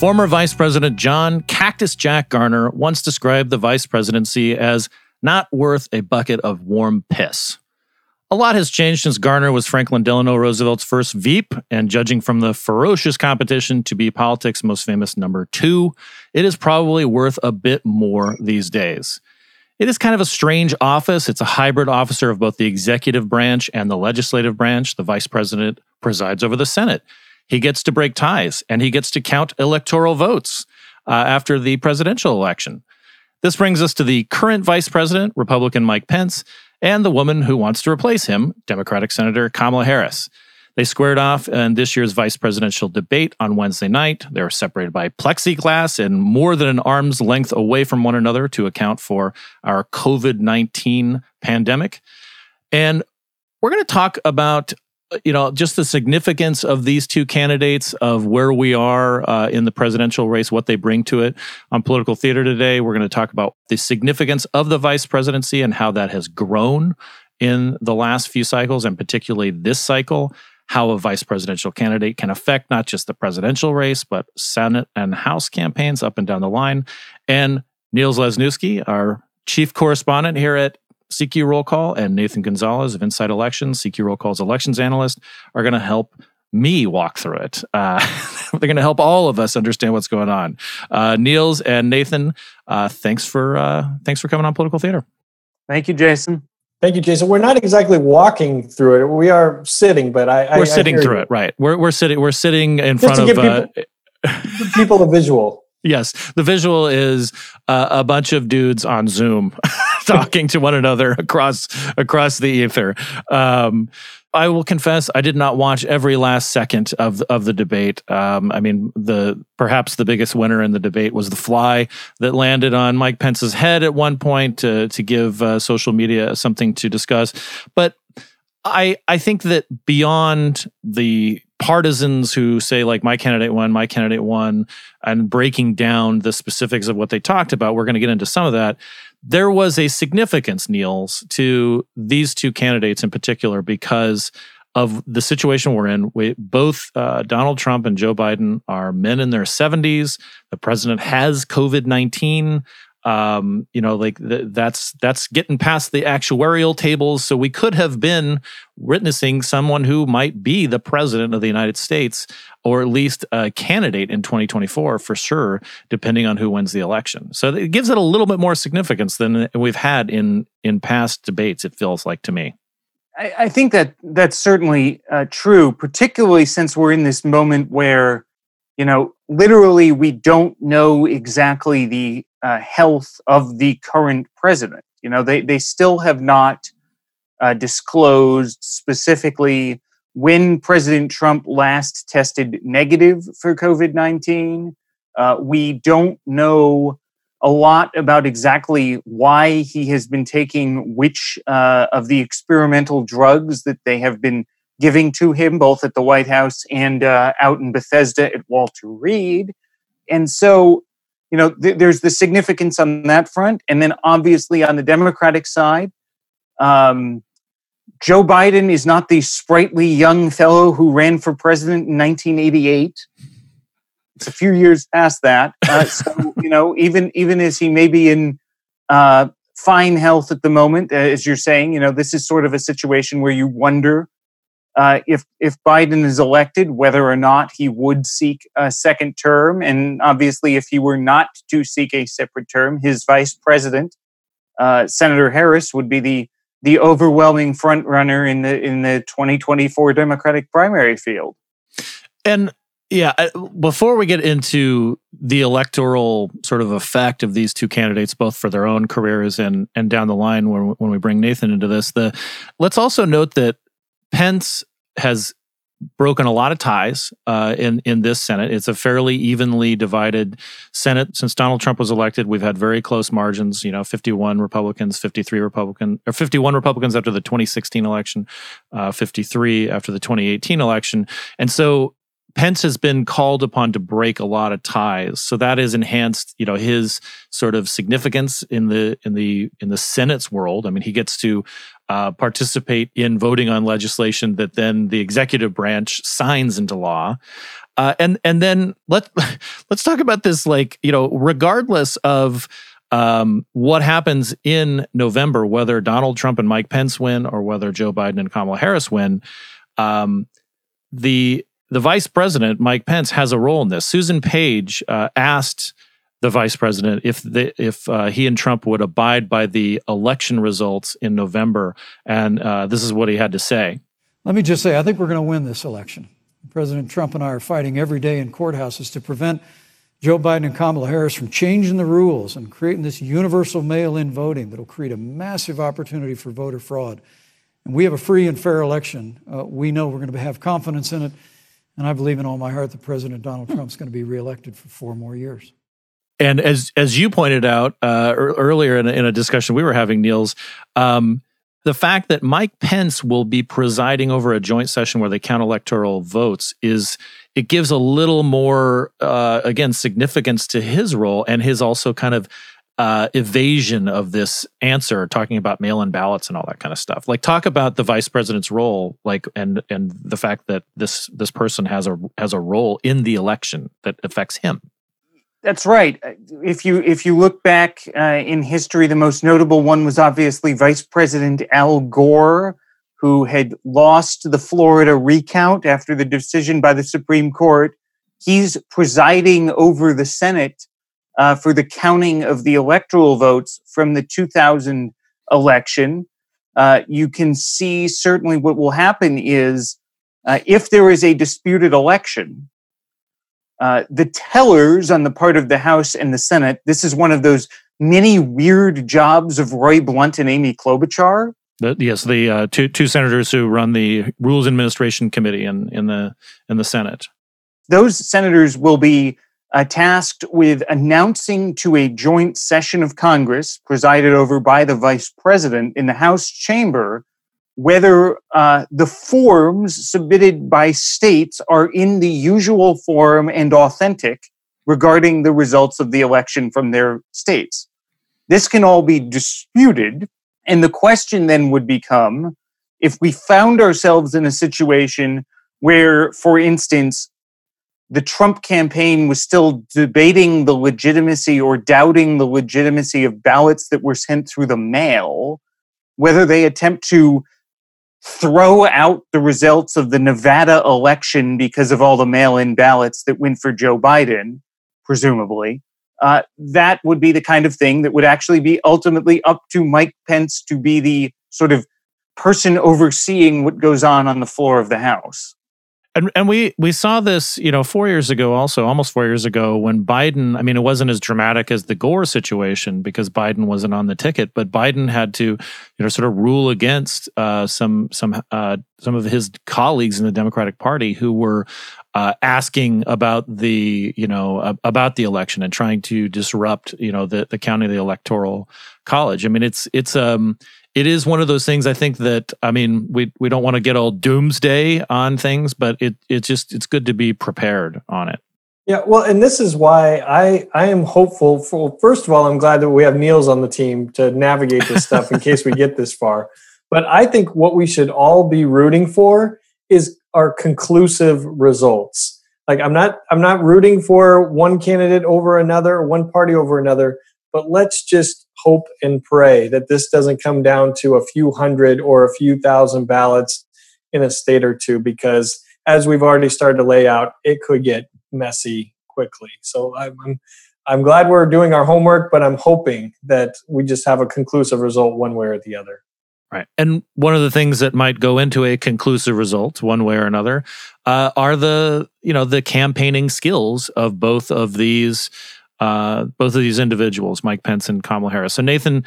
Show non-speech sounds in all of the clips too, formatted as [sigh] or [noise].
Former Vice President John Cactus Jack Garner once described the vice presidency as not worth a bucket of warm piss. A lot has changed since Garner was Franklin Delano Roosevelt's first Veep, and judging from the ferocious competition to be politics' most famous number two, it is probably worth a bit more these days. It is kind of a strange office. It's a hybrid officer of both the executive branch and the legislative branch. The vice president presides over the Senate. He gets to break ties and he gets to count electoral votes uh, after the presidential election. This brings us to the current vice president, Republican Mike Pence, and the woman who wants to replace him, Democratic Senator Kamala Harris. They squared off in this year's vice presidential debate on Wednesday night. They were separated by plexiglass and more than an arm's length away from one another to account for our COVID 19 pandemic. And we're going to talk about you know, just the significance of these two candidates, of where we are uh, in the presidential race, what they bring to it. On political theater today, we're going to talk about the significance of the vice presidency and how that has grown in the last few cycles, and particularly this cycle. How a vice presidential candidate can affect not just the presidential race, but Senate and House campaigns up and down the line. And Niels Lesniewski, our chief correspondent here at CQ Roll Call and Nathan Gonzalez of Inside Elections, CQ Roll Call's elections analyst, are going to help me walk through it. Uh, [laughs] they're going to help all of us understand what's going on. Uh, Niels and Nathan, uh, thanks for uh, thanks for coming on Political Theater. Thank you, Jason. Thank you, Jason. We're not exactly walking through it. We are sitting, but I we're I, sitting I through you. it, right? We're we're sitting we're sitting in Just front to of. give people, give people a visual. [laughs] Yes, the visual is uh, a bunch of dudes on Zoom [laughs] [laughs] talking to one another across across the ether. Um, I will confess, I did not watch every last second of of the debate. Um, I mean, the perhaps the biggest winner in the debate was the fly that landed on Mike Pence's head at one point to to give uh, social media something to discuss. But I I think that beyond the partisans who say like my candidate won, my candidate won, and breaking down the specifics of what they talked about, we're going to get into some of that. There was a significance, Niels, to these two candidates in particular because of the situation we're in. We, both uh, Donald Trump and Joe Biden are men in their 70s. The president has COVID 19 um you know like th- that's that's getting past the actuarial tables. So we could have been witnessing someone who might be the president of the United States or at least a candidate in 2024 for sure depending on who wins the election. So it gives it a little bit more significance than we've had in in past debates it feels like to me. I, I think that that's certainly uh, true particularly since we're in this moment where you know literally we don't know exactly the uh, health of the current president. You know, they, they still have not uh, disclosed specifically when President Trump last tested negative for COVID 19. Uh, we don't know a lot about exactly why he has been taking which uh, of the experimental drugs that they have been giving to him, both at the White House and uh, out in Bethesda at Walter Reed. And so you know, th- there's the significance on that front. And then obviously on the Democratic side, um, Joe Biden is not the sprightly young fellow who ran for president in 1988. It's a few years past that. Uh, so, [laughs] you know, even even as he may be in uh, fine health at the moment, uh, as you're saying, you know, this is sort of a situation where you wonder uh, if if Biden is elected, whether or not he would seek a second term, and obviously, if he were not to seek a separate term, his vice president, uh, Senator Harris, would be the the overwhelming front runner in the in the 2024 Democratic primary field. And yeah, before we get into the electoral sort of effect of these two candidates, both for their own careers and and down the line when when we bring Nathan into this, the let's also note that Pence has broken a lot of ties uh, in in this Senate. It's a fairly evenly divided Senate since Donald Trump was elected. We've had very close margins. You know, 51 Republicans, 53 Republican, or 51 Republicans after the 2016 election, uh, 53 after the 2018 election, and so Pence has been called upon to break a lot of ties, so that has enhanced, you know, his sort of significance in the in the in the Senate's world. I mean, he gets to uh, participate in voting on legislation that then the executive branch signs into law. Uh, and and then let [laughs] let's talk about this. Like you know, regardless of um, what happens in November, whether Donald Trump and Mike Pence win or whether Joe Biden and Kamala Harris win, um, the the vice president, Mike Pence, has a role in this. Susan Page uh, asked the vice president if the, if uh, he and Trump would abide by the election results in November, and uh, this is what he had to say. Let me just say, I think we're going to win this election. President Trump and I are fighting every day in courthouses to prevent Joe Biden and Kamala Harris from changing the rules and creating this universal mail-in voting that will create a massive opportunity for voter fraud. And we have a free and fair election. Uh, we know we're going to have confidence in it. And I believe in all my heart that President Donald Trump's going to be reelected for four more years. And as as you pointed out uh, earlier in a, in a, discussion we were having, Niels, um, the fact that Mike Pence will be presiding over a joint session where they count electoral votes is it gives a little more uh, again significance to his role and his also kind of uh, evasion of this answer, talking about mail-in ballots and all that kind of stuff. Like, talk about the vice president's role, like, and and the fact that this this person has a has a role in the election that affects him. That's right. If you if you look back uh, in history, the most notable one was obviously Vice President Al Gore, who had lost the Florida recount after the decision by the Supreme Court. He's presiding over the Senate uh, for the counting of the electoral votes from the 2000 election. Uh, you can see certainly what will happen is uh, if there is a disputed election, uh, the tellers on the part of the House and the Senate, this is one of those many weird jobs of Roy Blunt and Amy Klobuchar. The, yes, the uh, two two senators who run the Rules Administration Committee in in the in the Senate. Those senators will be uh, tasked with announcing to a joint session of Congress, presided over by the vice president in the House chamber, whether uh, the forms submitted by states are in the usual form and authentic regarding the results of the election from their states. This can all be disputed. And the question then would become if we found ourselves in a situation where, for instance, the Trump campaign was still debating the legitimacy or doubting the legitimacy of ballots that were sent through the mail, whether they attempt to throw out the results of the Nevada election because of all the mail in ballots that went for Joe Biden, presumably. Uh, that would be the kind of thing that would actually be ultimately up to Mike Pence to be the sort of person overseeing what goes on on the floor of the House. And and we we saw this, you know, four years ago, also almost four years ago, when Biden. I mean, it wasn't as dramatic as the Gore situation because Biden wasn't on the ticket, but Biden had to, you know, sort of rule against uh, some some uh, some of his colleagues in the Democratic Party who were uh, asking about the you know about the election and trying to disrupt you know the the counting of the electoral college. I mean, it's it's um it is one of those things I think that I mean we we don't want to get all doomsday on things, but it it's just it's good to be prepared on it. Yeah, well, and this is why I I am hopeful. For first of all, I'm glad that we have Niels on the team to navigate this stuff in case we get this far. But I think what we should all be rooting for is our conclusive results. Like I'm not I'm not rooting for one candidate over another, one party over another, but let's just hope and pray that this doesn't come down to a few hundred or a few thousand ballots in a state or two, because as we've already started to lay out, it could get messy quickly. So I'm, I'm glad we're doing our homework, but I'm hoping that we just have a conclusive result one way or the other. Right. And one of the things that might go into a conclusive result, one way or another, uh, are the you know the campaigning skills of both of these uh, both of these individuals, Mike Pence and Kamala Harris. So Nathan,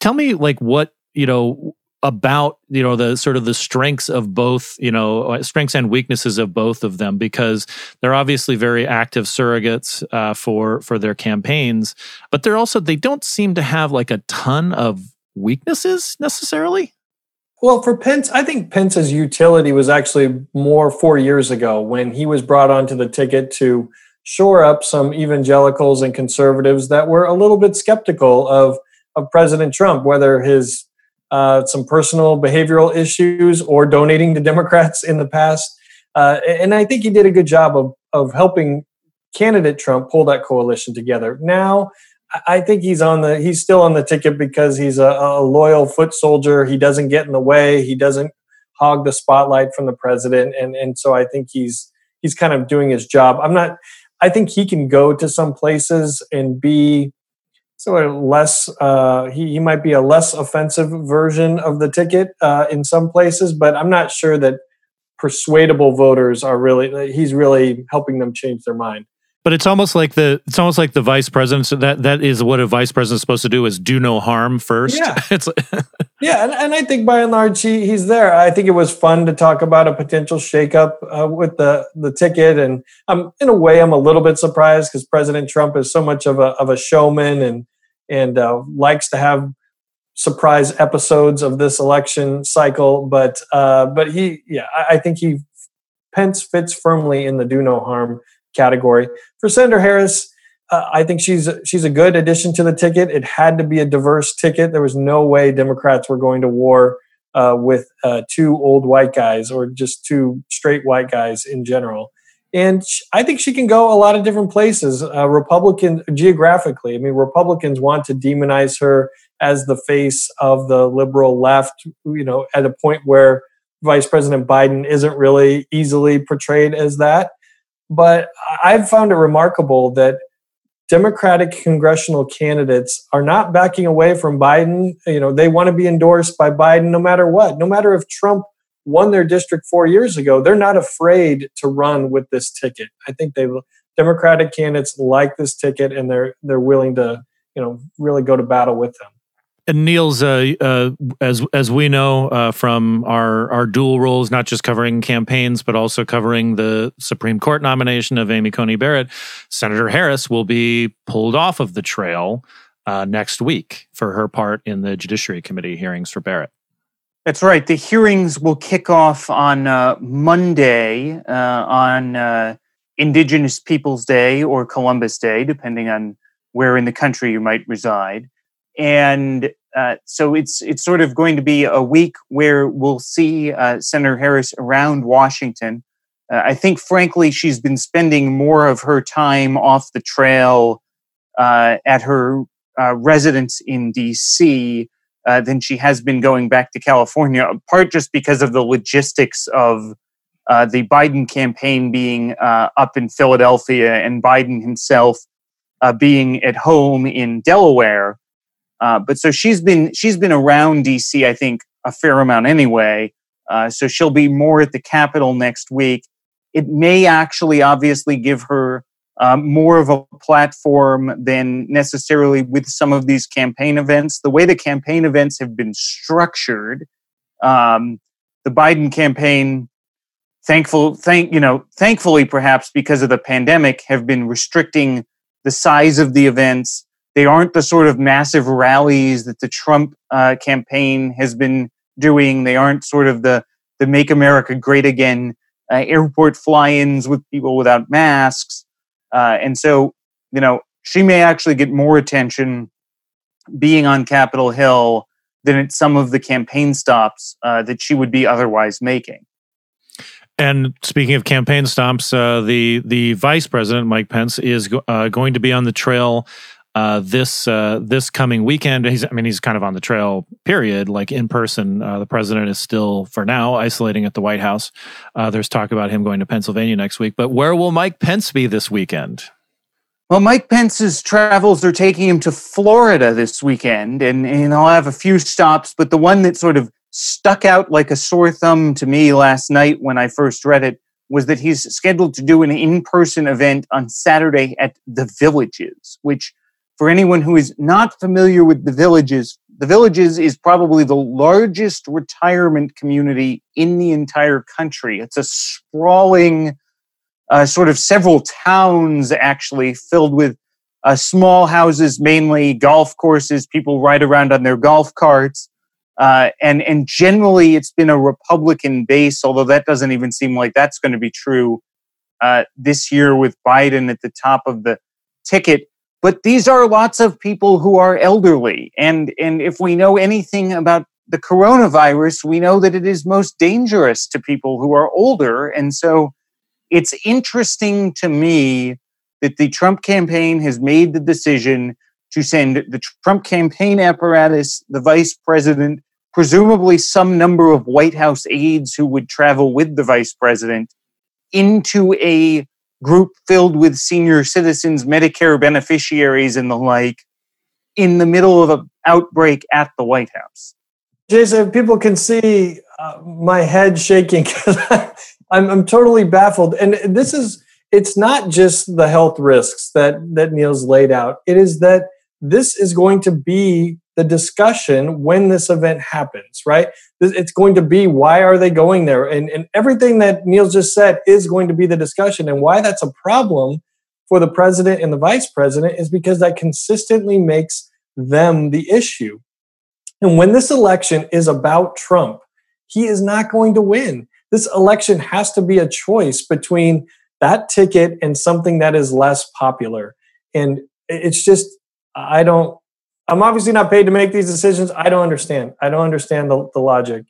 tell me like what you know about you know the sort of the strengths of both you know uh, strengths and weaknesses of both of them because they're obviously very active surrogates uh, for for their campaigns but they're also they don't seem to have like a ton of weaknesses necessarily well, for Pence, I think Pence's utility was actually more four years ago when he was brought onto the ticket to shore up some evangelicals and conservatives that were a little bit skeptical of, of President Trump, whether his uh, some personal behavioral issues or donating to Democrats in the past. Uh, and I think he did a good job of, of helping candidate Trump pull that coalition together. Now, I think he's on the he's still on the ticket because he's a, a loyal foot soldier. He doesn't get in the way. He doesn't hog the spotlight from the president, and and so I think he's he's kind of doing his job. I'm not. I think he can go to some places and be sort of less. Uh, he he might be a less offensive version of the ticket uh, in some places, but I'm not sure that persuadable voters are really. He's really helping them change their mind. But it's almost like the it's almost like the vice president. So that that is what a vice president is supposed to do: is do no harm first. Yeah, [laughs] it's [laughs] yeah, and, and I think by and large he, he's there. I think it was fun to talk about a potential shakeup uh, with the the ticket, and I'm in a way I'm a little bit surprised because President Trump is so much of a of a showman and and uh, likes to have surprise episodes of this election cycle. But uh, but he yeah, I, I think he Pence fits firmly in the do no harm category. For Senator Harris, uh, I think she's she's a good addition to the ticket. It had to be a diverse ticket. There was no way Democrats were going to war uh, with uh, two old white guys or just two straight white guys in general. And I think she can go a lot of different places. Uh, Republican geographically, I mean, Republicans want to demonize her as the face of the liberal left. You know, at a point where Vice President Biden isn't really easily portrayed as that. But I've found it remarkable that Democratic congressional candidates are not backing away from Biden. You know, they want to be endorsed by Biden no matter what. No matter if Trump won their district four years ago, they're not afraid to run with this ticket. I think they Democratic candidates like this ticket and they're they're willing to, you know, really go to battle with them. And Niels, uh, uh, as as we know uh, from our our dual roles, not just covering campaigns but also covering the Supreme Court nomination of Amy Coney Barrett, Senator Harris will be pulled off of the trail uh, next week for her part in the Judiciary Committee hearings for Barrett. That's right. The hearings will kick off on uh, Monday uh, on Indigenous Peoples Day or Columbus Day, depending on where in the country you might reside and uh, so it's it's sort of going to be a week where we'll see uh, Senator Harris around Washington. Uh, I think, frankly, she's been spending more of her time off the trail uh, at her uh, residence in D.C. Uh, than she has been going back to California. Part just because of the logistics of the Biden campaign being up in Philadelphia and Biden himself being at home in Delaware. Uh, but so she's been she's been around DC, I think, a fair amount anyway. Uh, so she'll be more at the Capitol next week. It may actually, obviously, give her um, more of a platform than necessarily with some of these campaign events. The way the campaign events have been structured, um, the Biden campaign, thankful, thank you know, thankfully perhaps because of the pandemic, have been restricting the size of the events they aren't the sort of massive rallies that the Trump uh, campaign has been doing. They aren't sort of the the Make America Great Again uh, airport fly-ins with people without masks. Uh, and so, you know, she may actually get more attention being on Capitol Hill than at some of the campaign stops uh, that she would be otherwise making. And speaking of campaign stops, uh, the the vice president Mike Pence is uh, going to be on the trail uh, this uh, this coming weekend. He's, I mean, he's kind of on the trail. Period. Like in person, uh, the president is still, for now, isolating at the White House. Uh, there's talk about him going to Pennsylvania next week. But where will Mike Pence be this weekend? Well, Mike Pence's travels are taking him to Florida this weekend, and and I'll have a few stops. But the one that sort of stuck out like a sore thumb to me last night when I first read it was that he's scheduled to do an in-person event on Saturday at the Villages, which for anyone who is not familiar with the villages, the villages is probably the largest retirement community in the entire country. It's a sprawling, uh, sort of several towns actually filled with uh, small houses, mainly golf courses. People ride around on their golf carts. Uh, and and generally, it's been a Republican base, although that doesn't even seem like that's going to be true uh, this year with Biden at the top of the ticket. But these are lots of people who are elderly, and and if we know anything about the coronavirus, we know that it is most dangerous to people who are older, and so it's interesting to me that the Trump campaign has made the decision to send the Trump campaign apparatus, the vice president, presumably some number of White House aides who would travel with the vice president into a group filled with senior citizens, Medicare beneficiaries, and the like in the middle of an outbreak at the White House. Jason, people can see uh, my head shaking because [laughs] I'm, I'm totally baffled. And this is, it's not just the health risks that, that Niels laid out, it is that this is going to be the discussion when this event happens, right? It's going to be why are they going there? And, and everything that Niels just said is going to be the discussion. And why that's a problem for the president and the vice president is because that consistently makes them the issue. And when this election is about Trump, he is not going to win. This election has to be a choice between that ticket and something that is less popular. And it's just, I don't, I'm obviously not paid to make these decisions. I don't understand. I don't understand the, the logic.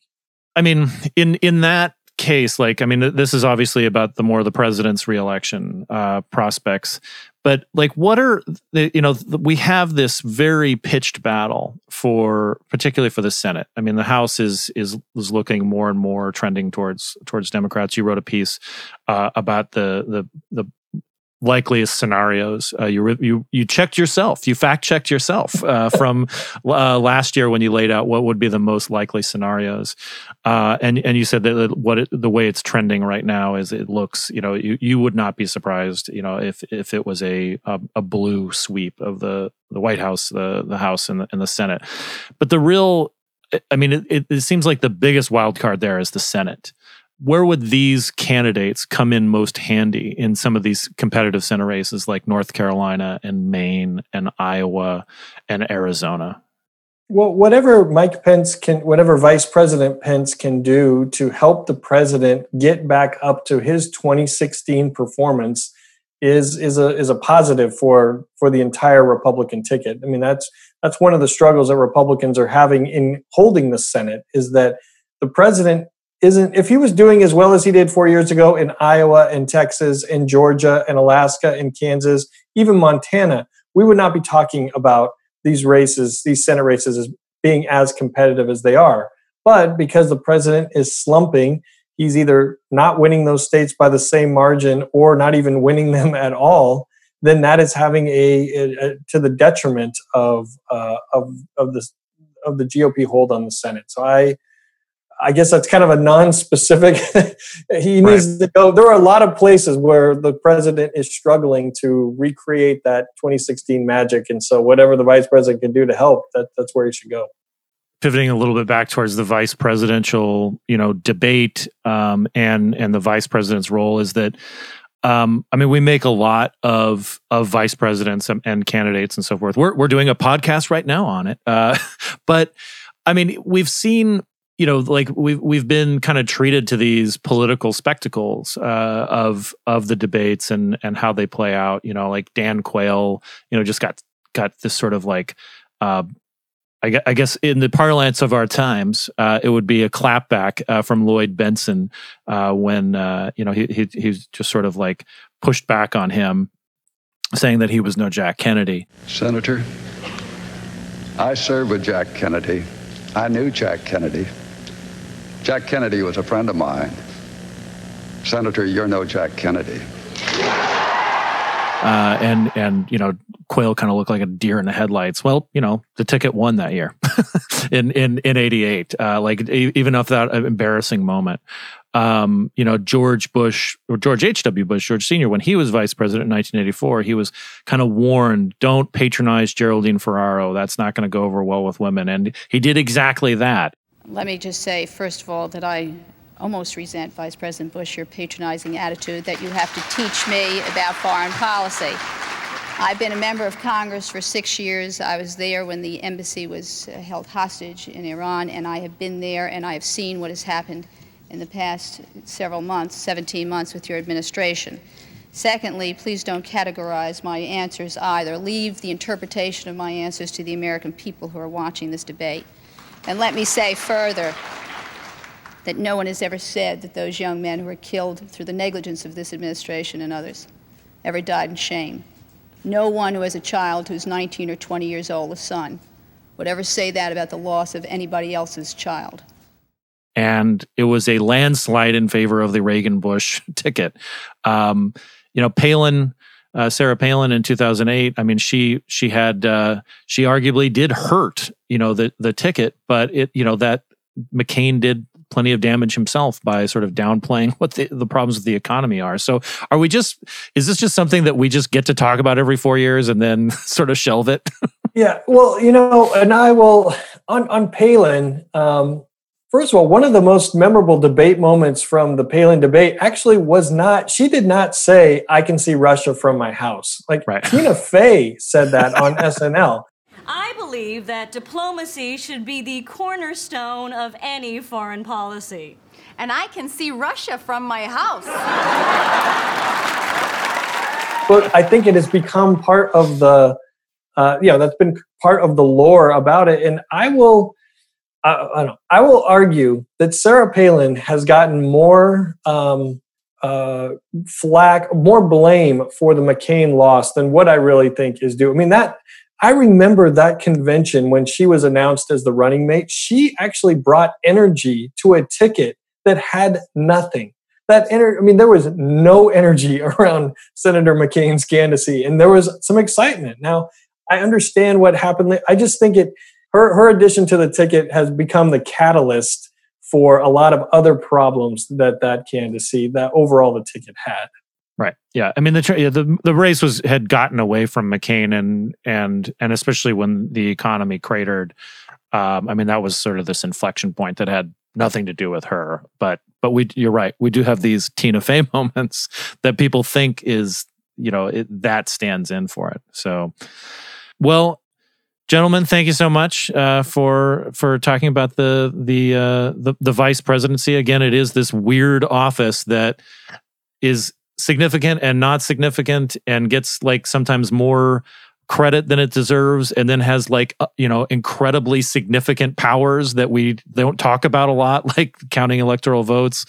I mean, in in that case, like, I mean, this is obviously about the more the president's reelection uh, prospects. But like, what are the, you know? We have this very pitched battle for, particularly for the Senate. I mean, the House is is is looking more and more trending towards towards Democrats. You wrote a piece uh, about the the the likeliest scenarios. Uh, you you you checked yourself. You fact checked yourself uh, [laughs] from uh, last year when you laid out what would be the most likely scenarios, uh, and and you said that what it, the way it's trending right now is it looks. You know, you, you would not be surprised. You know, if if it was a a, a blue sweep of the the White House, the the House, and the, and the Senate, but the real. I mean, it, it, it seems like the biggest wild card there is the Senate where would these candidates come in most handy in some of these competitive Senate races like North Carolina and Maine and Iowa and Arizona? Well, whatever Mike Pence can, whatever Vice President Pence can do to help the president get back up to his 2016 performance is is a is a positive for for the entire Republican ticket. I mean, that's that's one of the struggles that Republicans are having in holding the Senate is that the president isn't if he was doing as well as he did four years ago in Iowa and Texas and Georgia and Alaska and Kansas, even Montana, we would not be talking about these races, these Senate races, as being as competitive as they are. But because the president is slumping, he's either not winning those states by the same margin or not even winning them [laughs] at all. Then that is having a, a, a to the detriment of uh, of of the of the GOP hold on the Senate. So I I guess that's kind of a non-specific. [laughs] he needs to go. There are a lot of places where the president is struggling to recreate that 2016 magic, and so whatever the vice president can do to help, that, that's where he should go. Pivoting a little bit back towards the vice presidential, you know, debate um, and and the vice president's role is that. Um, I mean, we make a lot of of vice presidents and, and, candidates and so forth. We're we're doing a podcast right now on it, uh, [laughs] but I mean, we've seen you know, like we've we've been kind of treated to these political spectacles uh, of of the debates and and how they play out. You know, like Dan Quayle, you know, just got got this sort of like. Uh, I guess in the parlance of our times, uh, it would be a clapback uh, from Lloyd Bentsen uh, when uh, you know he, he he's just sort of like pushed back on him, saying that he was no Jack Kennedy. Senator, I served with Jack Kennedy. I knew Jack Kennedy. Jack Kennedy was a friend of mine. Senator, you're no Jack Kennedy. uh, and and you know Quayle kind of looked like a deer in the headlights. Well, you know the ticket won that year [laughs] in in in '88. Uh, like even off that embarrassing moment. Um, you know, George Bush or George H.W. Bush, George Sr., when he was vice president in 1984, he was kind of warned don't patronize Geraldine Ferraro. That's not going to go over well with women. And he did exactly that. Let me just say, first of all, that I almost resent Vice President Bush your patronizing attitude that you have to teach me about foreign policy. I've been a member of Congress for six years. I was there when the embassy was uh, held hostage in Iran, and I have been there and I have seen what has happened in the past several months, 17 months, with your administration. Secondly, please don't categorize my answers either. Leave the interpretation of my answers to the American people who are watching this debate. And let me say further that no one has ever said that those young men who were killed through the negligence of this administration and others ever died in shame. No one who has a child who's 19 or 20 years old, a son, would ever say that about the loss of anybody else's child. And it was a landslide in favor of the Reagan Bush [laughs] ticket. Um, you know, Palin, uh, Sarah Palin in 2008. I mean, she she had uh, she arguably did hurt you know the the ticket, but it you know that McCain did plenty of damage himself by sort of downplaying [laughs] what the, the problems with the economy are. So are we just is this just something that we just get to talk about every four years and then [laughs] sort of shelve it? [laughs] yeah, well, you know, and I will on on Palin. Um, first of all, one of the most memorable debate moments from the Palin debate actually was not. She did not say, "I can see Russia from my house." Like right. Tina Fey said that on SNL. I believe that diplomacy should be the cornerstone of any foreign policy. And I can see Russia from my house. but I think it has become part of the, uh, you know, that's been part of the lore about it. And I will, I, I, know, I will argue that Sarah Palin has gotten more um, uh, flack, more blame for the McCain loss than what I really think is due. I mean, that I remember that convention when she was announced as the running mate. She actually brought energy to a ticket that had nothing. That energy, I mean, there was no energy [laughs] around Senator McCain's candidacy, and there was some excitement. Now, I understand what happened. I just think it her her addition to the ticket has become the catalyst for a lot of other problems that that candidacy that overall the ticket had. Right. Yeah. I mean, the the the race was had gotten away from McCain and and and especially when the economy cratered. Um, I mean, that was sort of this inflection point that had nothing to do with her. But but we, you're right. We do have these Tina Fey [laughs] moments that people think is you know it, that stands in for it. So, well, gentlemen, thank you so much uh, for for talking about the the uh, the the vice presidency. Again, it is this weird office that is significant and not significant and gets like sometimes more credit than it deserves and then has like uh, you know incredibly significant powers that we don't talk about a lot [laughs] like counting electoral votes.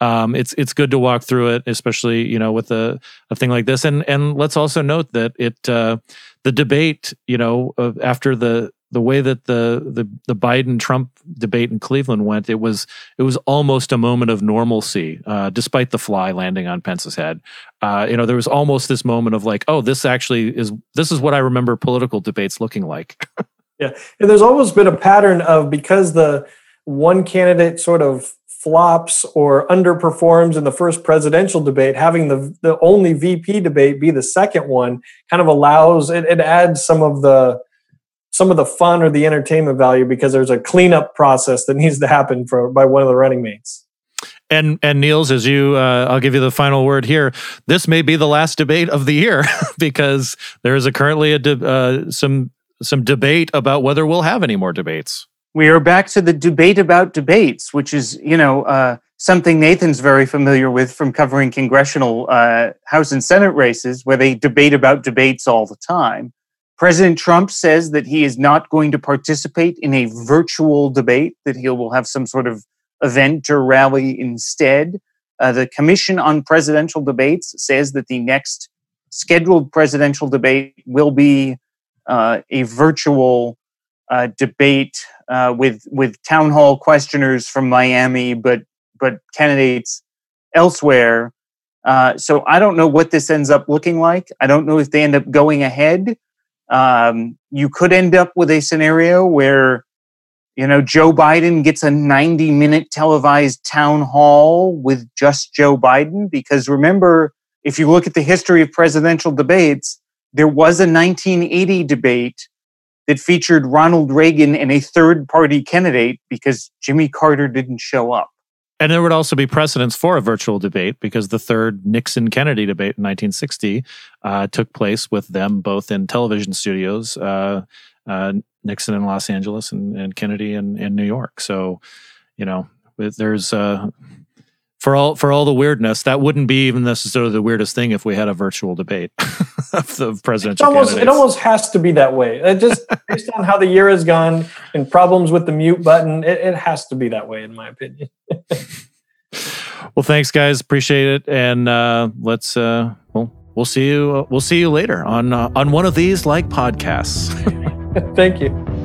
Um, it's it's good to walk through it especially you know with a, a thing like this. And and let's also note that it uh, the debate you know after the the way that the the the Biden Trump debate in Cleveland went, it was it was almost a moment of normalcy, uh, despite the fly landing on Pence's head. Uh, you know, there was almost this moment of like, oh, this actually is this is what I remember political debates looking like. [laughs] yeah, and there's almost been a pattern of because the one candidate sort of flops or underperforms in the first presidential debate, having the the only VP debate be the second one kind of allows it, it adds some of the some of the fun or the entertainment value because there's a cleanup process that needs to happen for by one of the running mates. And and Niels, as you, uh, I'll give you the final word here. This may be the last debate of the year [laughs] because there is a currently a de- uh, some some debate about whether we'll have any more debates. We are back to the debate about debates, which is you know uh, something Nathan's very familiar with from covering congressional uh, House and Senate races, where they debate about debates all the time. President Trump says that he is not going to participate in a virtual debate, that he will have some sort of event or rally instead. Uh, the Commission on Presidential Debates says that the next scheduled presidential debate will be uh, a virtual uh, debate uh, with with town hall questioners from Miami, but but candidates elsewhere Uh, so I don't know what this ends up looking like. I don't know if they end up going ahead. Um, you could end up with a scenario where, you know, Joe Biden gets a 90 minute televised town hall with just Joe Biden. Because remember, if you look at the history of presidential debates, there was a 1980 debate that featured Ronald Reagan and a third party candidate because Jimmy Carter didn't show up. And there would also be precedents for a virtual debate because the third Nixon Kennedy debate in 1960 uh, took place with them both in television studios, uh, uh, Nixon in Los Angeles and, and Kennedy in, in New York. So, you know, there's uh, for all for all the weirdness, that wouldn't be even necessarily the weirdest thing if we had a virtual debate [laughs] of the presidential. It almost, candidates. it almost has to be that way. It just [laughs] based on how the year has gone and problems with the mute button, it, it has to be that way, in my opinion. [laughs] well, thanks, guys. Appreciate it, and uh, let's uh, well, we'll see you. we'll see you later on uh, on one of these like podcasts. Thank you.